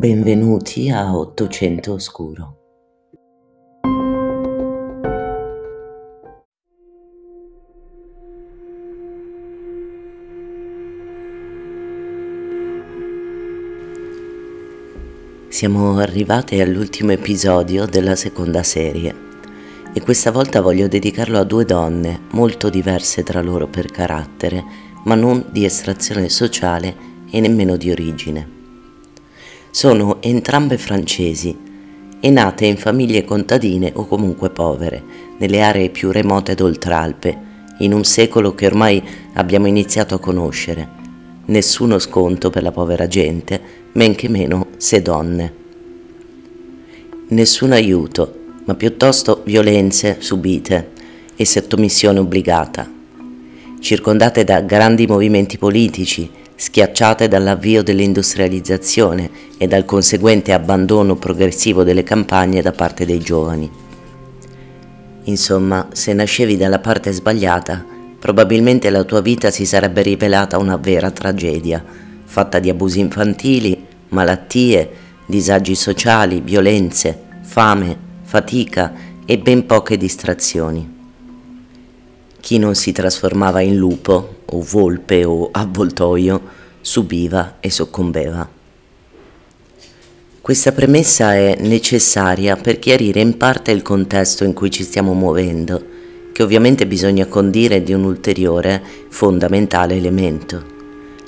Benvenuti a Ottocento Oscuro. Siamo arrivati all'ultimo episodio della seconda serie e questa volta voglio dedicarlo a due donne molto diverse tra loro per carattere, ma non di estrazione sociale e nemmeno di origine. Sono entrambe francesi e nate in famiglie contadine o comunque povere, nelle aree più remote d'Oltralpe, in un secolo che ormai abbiamo iniziato a conoscere. Nessuno sconto per la povera gente, men che meno se donne. Nessun aiuto, ma piuttosto violenze subite e sottomissione obbligata. Circondate da grandi movimenti politici, schiacciate dall'avvio dell'industrializzazione e dal conseguente abbandono progressivo delle campagne da parte dei giovani. Insomma, se nascevi dalla parte sbagliata, probabilmente la tua vita si sarebbe rivelata una vera tragedia, fatta di abusi infantili, malattie, disagi sociali, violenze, fame, fatica e ben poche distrazioni. Chi non si trasformava in lupo, o volpe o avvoltoio, subiva e soccombeva. Questa premessa è necessaria per chiarire in parte il contesto in cui ci stiamo muovendo, che ovviamente bisogna condire di un ulteriore fondamentale elemento.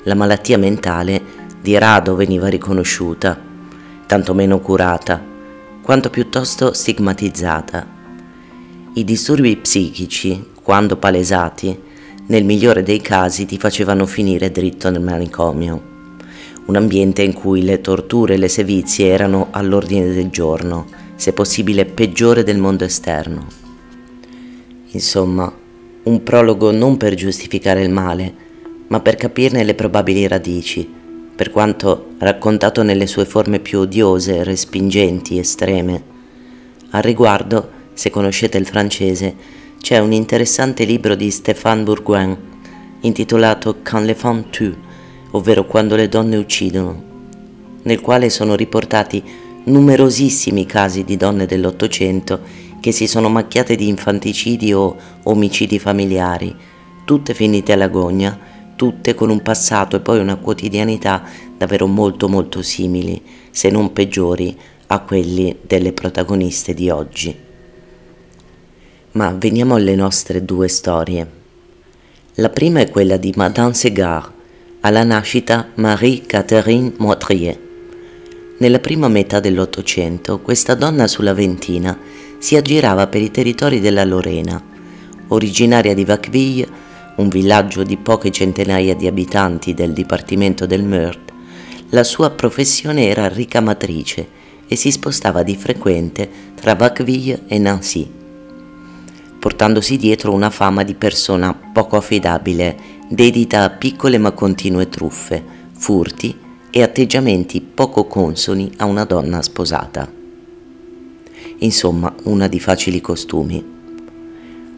La malattia mentale di rado veniva riconosciuta, tanto meno curata, quanto piuttosto stigmatizzata. I disturbi psichici quando palesati, nel migliore dei casi ti facevano finire dritto nel manicomio. Un ambiente in cui le torture e le sevizie erano all'ordine del giorno, se possibile peggiore del mondo esterno. Insomma, un prologo non per giustificare il male, ma per capirne le probabili radici, per quanto raccontato nelle sue forme più odiose, respingenti, estreme. Al riguardo, se conoscete il francese, c'è un interessante libro di Stéphane Bourgoin intitolato Quand les femmes tuent, ovvero Quando le donne uccidono, nel quale sono riportati numerosissimi casi di donne dell'Ottocento che si sono macchiate di infanticidi o omicidi familiari, tutte finite all'agonia, tutte con un passato e poi una quotidianità davvero molto molto simili, se non peggiori, a quelli delle protagoniste di oggi. Ma veniamo alle nostre due storie. La prima è quella di Madame Segar, alla nascita Marie-Catherine Moitrier. Nella prima metà dell'Ottocento questa donna sulla ventina si aggirava per i territori della Lorena. Originaria di Vacqueville, un villaggio di poche centinaia di abitanti del dipartimento del Meurthe, la sua professione era ricamatrice e si spostava di frequente tra Vacqueville e Nancy portandosi dietro una fama di persona poco affidabile, dedita a piccole ma continue truffe, furti e atteggiamenti poco consoni a una donna sposata. Insomma, una di facili costumi.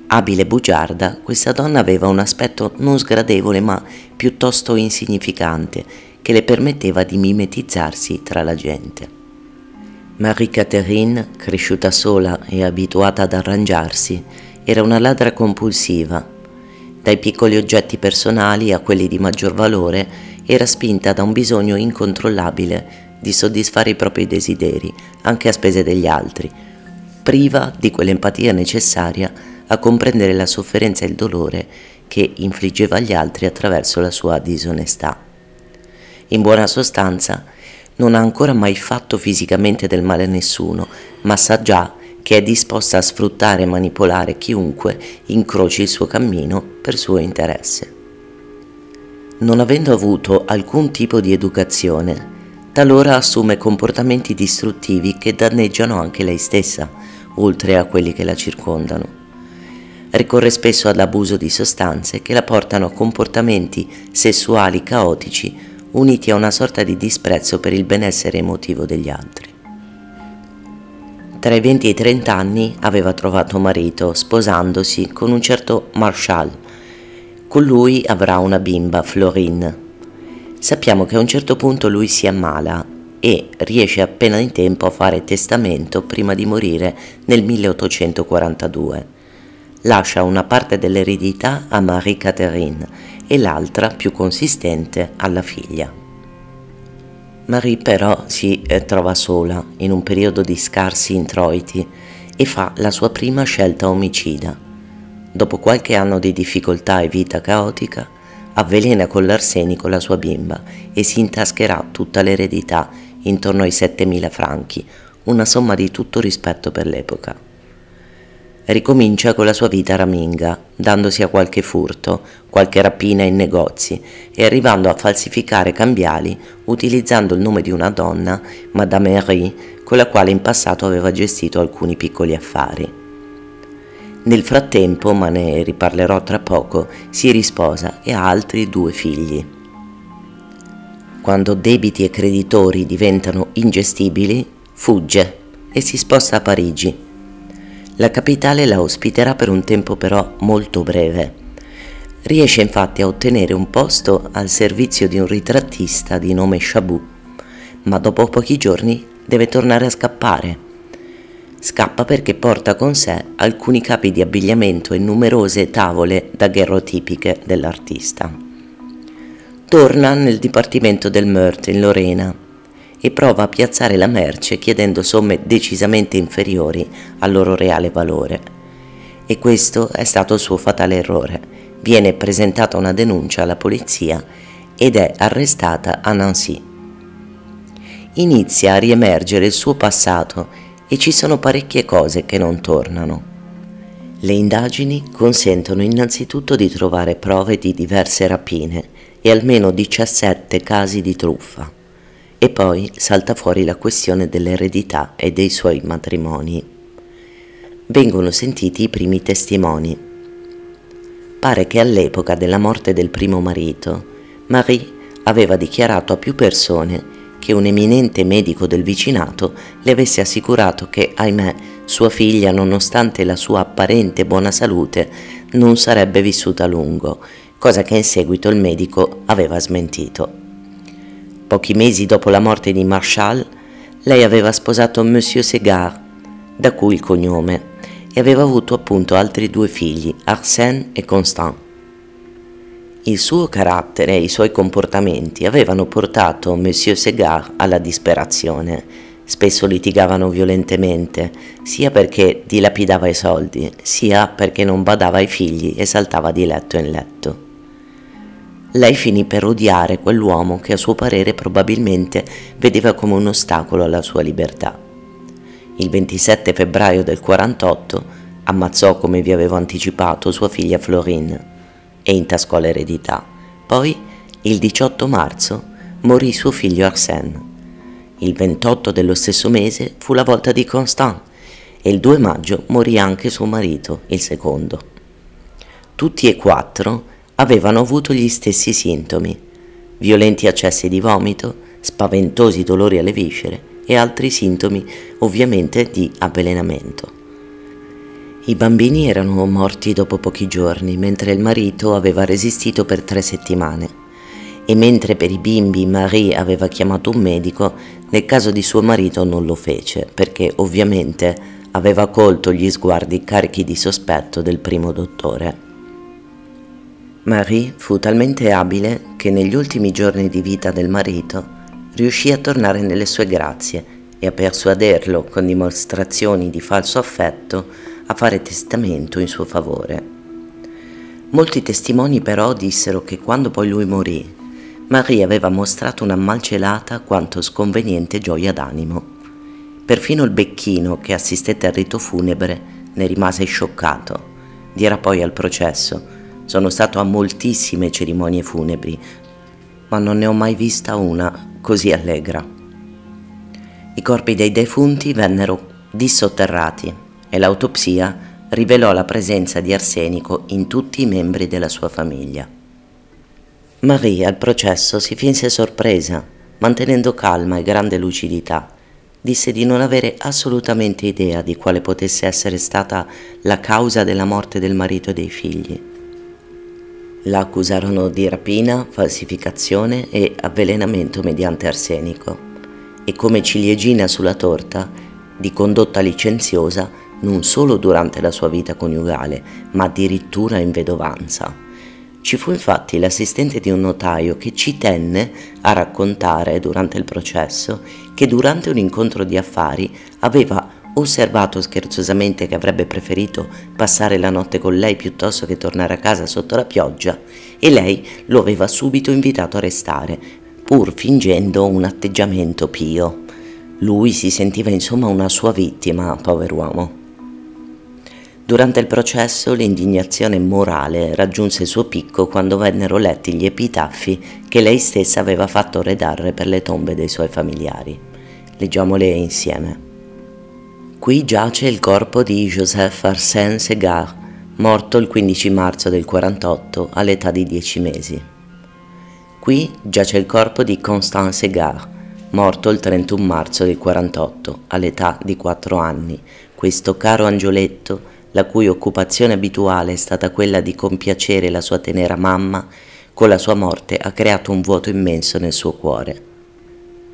Abile bugiarda, questa donna aveva un aspetto non sgradevole ma piuttosto insignificante che le permetteva di mimetizzarsi tra la gente. Marie-Catherine, cresciuta sola e abituata ad arrangiarsi, era una ladra compulsiva. Dai piccoli oggetti personali a quelli di maggior valore era spinta da un bisogno incontrollabile di soddisfare i propri desideri, anche a spese degli altri, priva di quell'empatia necessaria a comprendere la sofferenza e il dolore che infliggeva agli altri attraverso la sua disonestà. In buona sostanza, non ha ancora mai fatto fisicamente del male a nessuno, ma sa già che è disposta a sfruttare e manipolare chiunque incroci il suo cammino per suo interesse. Non avendo avuto alcun tipo di educazione, talora assume comportamenti distruttivi che danneggiano anche lei stessa, oltre a quelli che la circondano. Ricorre spesso all'abuso di sostanze che la portano a comportamenti sessuali caotici uniti a una sorta di disprezzo per il benessere emotivo degli altri. Tra i 20 e i 30 anni aveva trovato marito, sposandosi con un certo Marshall. Con lui avrà una bimba, Florine. Sappiamo che a un certo punto lui si ammala e riesce appena in tempo a fare testamento prima di morire nel 1842. Lascia una parte dell'eredità a Marie Catherine e l'altra, più consistente, alla figlia. Marie però si eh, trova sola in un periodo di scarsi introiti e fa la sua prima scelta omicida. Dopo qualche anno di difficoltà e vita caotica, avvelena con l'arsenico la sua bimba e si intascherà tutta l'eredità intorno ai 7.000 franchi, una somma di tutto rispetto per l'epoca. Ricomincia con la sua vita raminga, dandosi a qualche furto, qualche rapina in negozi e arrivando a falsificare cambiali utilizzando il nome di una donna, Madame Henry, con la quale in passato aveva gestito alcuni piccoli affari. Nel frattempo, ma ne riparlerò tra poco, si risposa e ha altri due figli. Quando debiti e creditori diventano ingestibili, fugge e si sposta a Parigi. La capitale la ospiterà per un tempo però molto breve. Riesce infatti a ottenere un posto al servizio di un ritrattista di nome Chabot, ma dopo pochi giorni deve tornare a scappare Scappa perché porta con sé alcuni capi di abbigliamento e numerose tavole daguerrotipiche dell'artista. Torna nel dipartimento del Meurthe in Lorena e prova a piazzare la merce chiedendo somme decisamente inferiori al loro reale valore. E questo è stato il suo fatale errore. Viene presentata una denuncia alla polizia ed è arrestata a Nancy. Inizia a riemergere il suo passato e ci sono parecchie cose che non tornano. Le indagini consentono innanzitutto di trovare prove di diverse rapine e almeno 17 casi di truffa. E poi salta fuori la questione dell'eredità e dei suoi matrimoni. Vengono sentiti i primi testimoni. Pare che all'epoca della morte del primo marito, Marie aveva dichiarato a più persone che un eminente medico del vicinato le avesse assicurato che, ahimè, sua figlia, nonostante la sua apparente buona salute, non sarebbe vissuta a lungo, cosa che in seguito il medico aveva smentito. Pochi mesi dopo la morte di Marshall, lei aveva sposato Monsieur Segar, da cui il cognome, e aveva avuto appunto altri due figli, Arsène e Constant. Il suo carattere e i suoi comportamenti avevano portato Monsieur Segar alla disperazione. Spesso litigavano violentemente, sia perché dilapidava i soldi, sia perché non badava ai figli e saltava di letto in letto. Lei finì per odiare quell'uomo che a suo parere probabilmente vedeva come un ostacolo alla sua libertà. Il 27 febbraio del 48 ammazzò, come vi avevo anticipato, sua figlia Florine e intascò l'eredità. Poi, il 18 marzo, morì suo figlio Arsène. Il 28 dello stesso mese fu la volta di Constant e il 2 maggio morì anche suo marito, il secondo. Tutti e quattro avevano avuto gli stessi sintomi, violenti accessi di vomito, spaventosi dolori alle viscere e altri sintomi ovviamente di avvelenamento. I bambini erano morti dopo pochi giorni, mentre il marito aveva resistito per tre settimane. E mentre per i bimbi Marie aveva chiamato un medico, nel caso di suo marito non lo fece, perché ovviamente aveva colto gli sguardi carichi di sospetto del primo dottore. Marie fu talmente abile che negli ultimi giorni di vita del marito riuscì a tornare nelle sue grazie e a persuaderlo con dimostrazioni di falso affetto a fare testamento in suo favore. Molti testimoni però dissero che quando poi lui morì, Marie aveva mostrato una malcelata quanto sconveniente gioia d'animo. Perfino il becchino che assistette al rito funebre ne rimase scioccato. Dirà poi al processo, sono stato a moltissime cerimonie funebri, ma non ne ho mai vista una così allegra. I corpi dei defunti vennero dissotterrati e l'autopsia rivelò la presenza di arsenico in tutti i membri della sua famiglia. Maria al processo si finse sorpresa, mantenendo calma e grande lucidità. Disse di non avere assolutamente idea di quale potesse essere stata la causa della morte del marito e dei figli. La accusarono di rapina, falsificazione e avvelenamento mediante arsenico e come ciliegina sulla torta di condotta licenziosa non solo durante la sua vita coniugale, ma addirittura in vedovanza. Ci fu infatti l'assistente di un notaio che ci tenne a raccontare durante il processo che durante un incontro di affari aveva osservato scherzosamente che avrebbe preferito passare la notte con lei piuttosto che tornare a casa sotto la pioggia e lei lo aveva subito invitato a restare, pur fingendo un atteggiamento pio. Lui si sentiva insomma una sua vittima, pover'uomo. Durante il processo l'indignazione morale raggiunse il suo picco quando vennero letti gli epitaffi che lei stessa aveva fatto redare per le tombe dei suoi familiari. Leggiamole insieme. Qui giace il corpo di Joseph Arsène Segar, morto il 15 marzo del 48 all'età di 10 mesi. Qui giace il corpo di Constant Segar, morto il 31 marzo del 48 all'età di 4 anni. Questo caro angioletto la cui occupazione abituale è stata quella di compiacere la sua tenera mamma, con la sua morte ha creato un vuoto immenso nel suo cuore.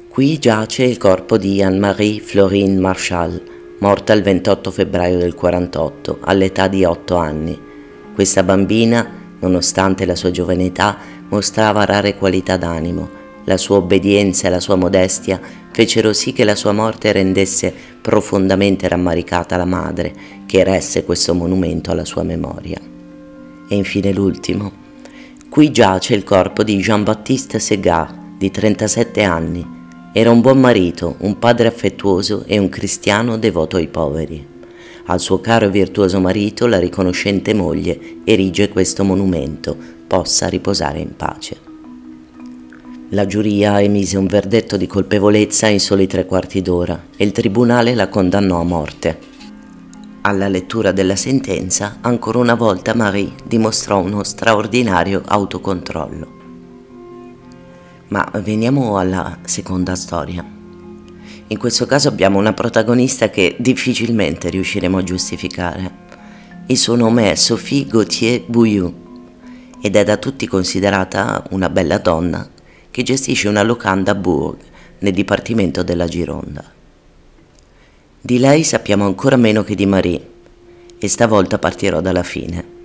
Qui giace il corpo di Anne-Marie Florine Marshall, morta il 28 febbraio del 48, all'età di 8 anni. Questa bambina, nonostante la sua giovane età, mostrava rare qualità d'animo. La sua obbedienza e la sua modestia fecero sì che la sua morte rendesse profondamente rammaricata la madre, che eresse questo monumento alla sua memoria. E infine l'ultimo. Qui giace il corpo di Jean-Baptiste Segar, di 37 anni. Era un buon marito, un padre affettuoso e un cristiano devoto ai poveri. Al suo caro e virtuoso marito la riconoscente moglie erige questo monumento, possa riposare in pace. La giuria emise un verdetto di colpevolezza in soli tre quarti d'ora e il tribunale la condannò a morte. Alla lettura della sentenza, ancora una volta Marie dimostrò uno straordinario autocontrollo. Ma veniamo alla seconda storia. In questo caso abbiamo una protagonista che difficilmente riusciremo a giustificare. Il suo nome è Sophie Gauthier Bouillou ed è da tutti considerata una bella donna che gestisce una locanda a Bourg, nel dipartimento della Gironda. Di lei sappiamo ancora meno che di Marie, e stavolta partirò dalla fine.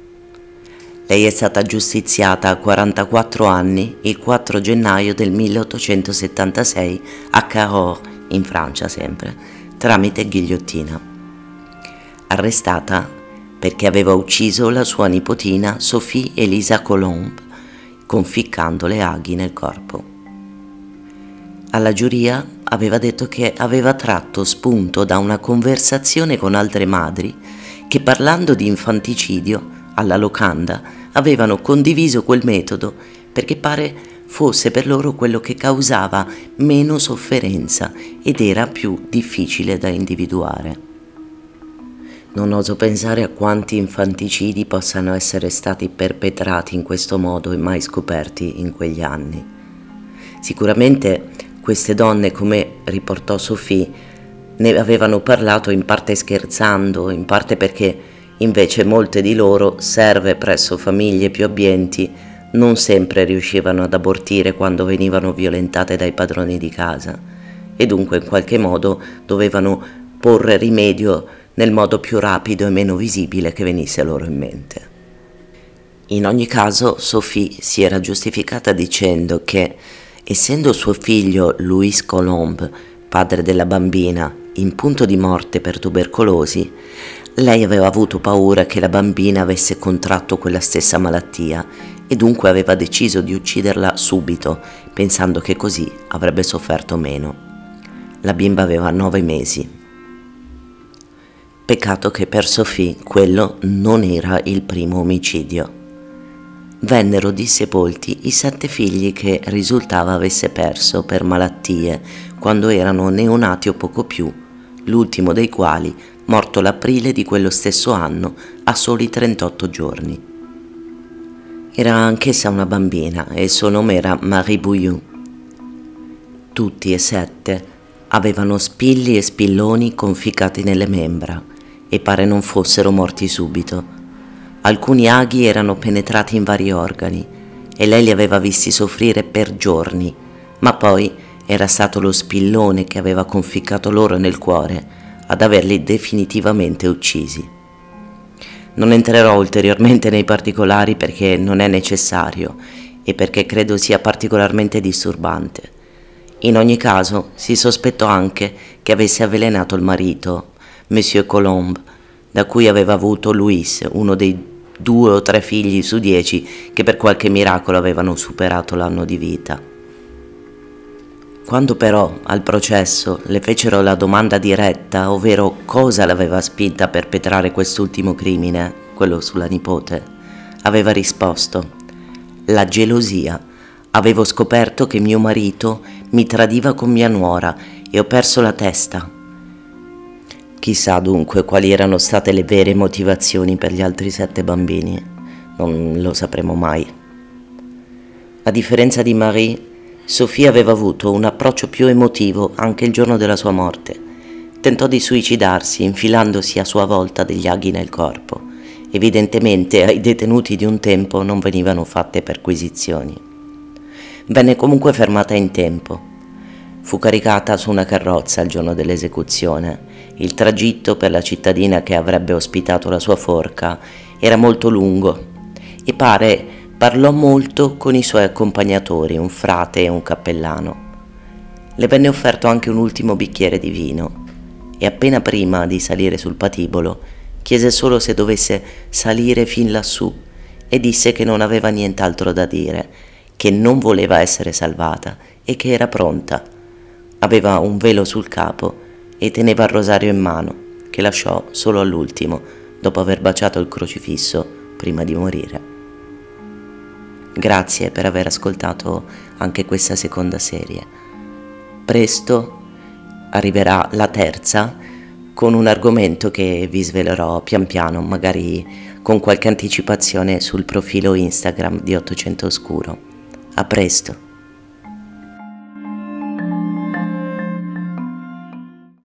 Lei è stata giustiziata a 44 anni il 4 gennaio del 1876 a Cahors, in Francia sempre, tramite ghigliottina. Arrestata perché aveva ucciso la sua nipotina Sophie Elisa Colombe conficcando le aghi nel corpo. Alla giuria aveva detto che aveva tratto spunto da una conversazione con altre madri che parlando di infanticidio alla locanda avevano condiviso quel metodo perché pare fosse per loro quello che causava meno sofferenza ed era più difficile da individuare. Non oso pensare a quanti infanticidi possano essere stati perpetrati in questo modo e mai scoperti in quegli anni. Sicuramente queste donne, come riportò Sophie, ne avevano parlato in parte scherzando, in parte perché invece molte di loro, serve presso famiglie più abbienti, non sempre riuscivano ad abortire quando venivano violentate dai padroni di casa e dunque in qualche modo dovevano porre rimedio nel modo più rapido e meno visibile che venisse loro in mente. In ogni caso, Sophie si era giustificata dicendo che, essendo suo figlio Louis Colombe, padre della bambina, in punto di morte per tubercolosi, lei aveva avuto paura che la bambina avesse contratto quella stessa malattia e dunque aveva deciso di ucciderla subito, pensando che così avrebbe sofferto meno. La bimba aveva nove mesi Peccato che per Sophie quello non era il primo omicidio. Vennero dissepolti i sette figli che risultava avesse perso per malattie quando erano neonati o poco più, l'ultimo dei quali morto l'aprile di quello stesso anno a soli 38 giorni. Era anch'essa una bambina e il suo nome era Marie Bouillou. Tutti e sette avevano spilli e spilloni conficcati nelle membra e pare non fossero morti subito. Alcuni aghi erano penetrati in vari organi e lei li aveva visti soffrire per giorni, ma poi era stato lo spillone che aveva conficcato loro nel cuore ad averli definitivamente uccisi. Non entrerò ulteriormente nei particolari perché non è necessario e perché credo sia particolarmente disturbante. In ogni caso si sospettò anche che avesse avvelenato il marito, Monsieur Colombe, da cui aveva avuto Louis, uno dei due o tre figli su dieci che per qualche miracolo avevano superato l'anno di vita. Quando però al processo le fecero la domanda diretta, ovvero cosa l'aveva spinta a perpetrare quest'ultimo crimine, quello sulla nipote, aveva risposto la gelosia. Avevo scoperto che mio marito mi tradiva con mia nuora e ho perso la testa. Chissà dunque quali erano state le vere motivazioni per gli altri sette bambini. Non lo sapremo mai. A differenza di Marie, Sofia aveva avuto un approccio più emotivo anche il giorno della sua morte. Tentò di suicidarsi infilandosi a sua volta degli aghi nel corpo. Evidentemente ai detenuti di un tempo non venivano fatte perquisizioni. Venne comunque fermata in tempo Fu caricata su una carrozza il giorno dell'esecuzione. Il tragitto per la cittadina che avrebbe ospitato la sua forca era molto lungo e pare parlò molto con i suoi accompagnatori, un frate e un cappellano. Le venne offerto anche un ultimo bicchiere di vino e appena prima di salire sul patibolo chiese solo se dovesse salire fin lassù e disse che non aveva nient'altro da dire, che non voleva essere salvata e che era pronta Aveva un velo sul capo e teneva il rosario in mano, che lasciò solo all'ultimo, dopo aver baciato il crocifisso prima di morire. Grazie per aver ascoltato anche questa seconda serie. Presto arriverà la terza con un argomento che vi svelerò pian piano, magari con qualche anticipazione sul profilo Instagram di 800 Oscuro. A presto!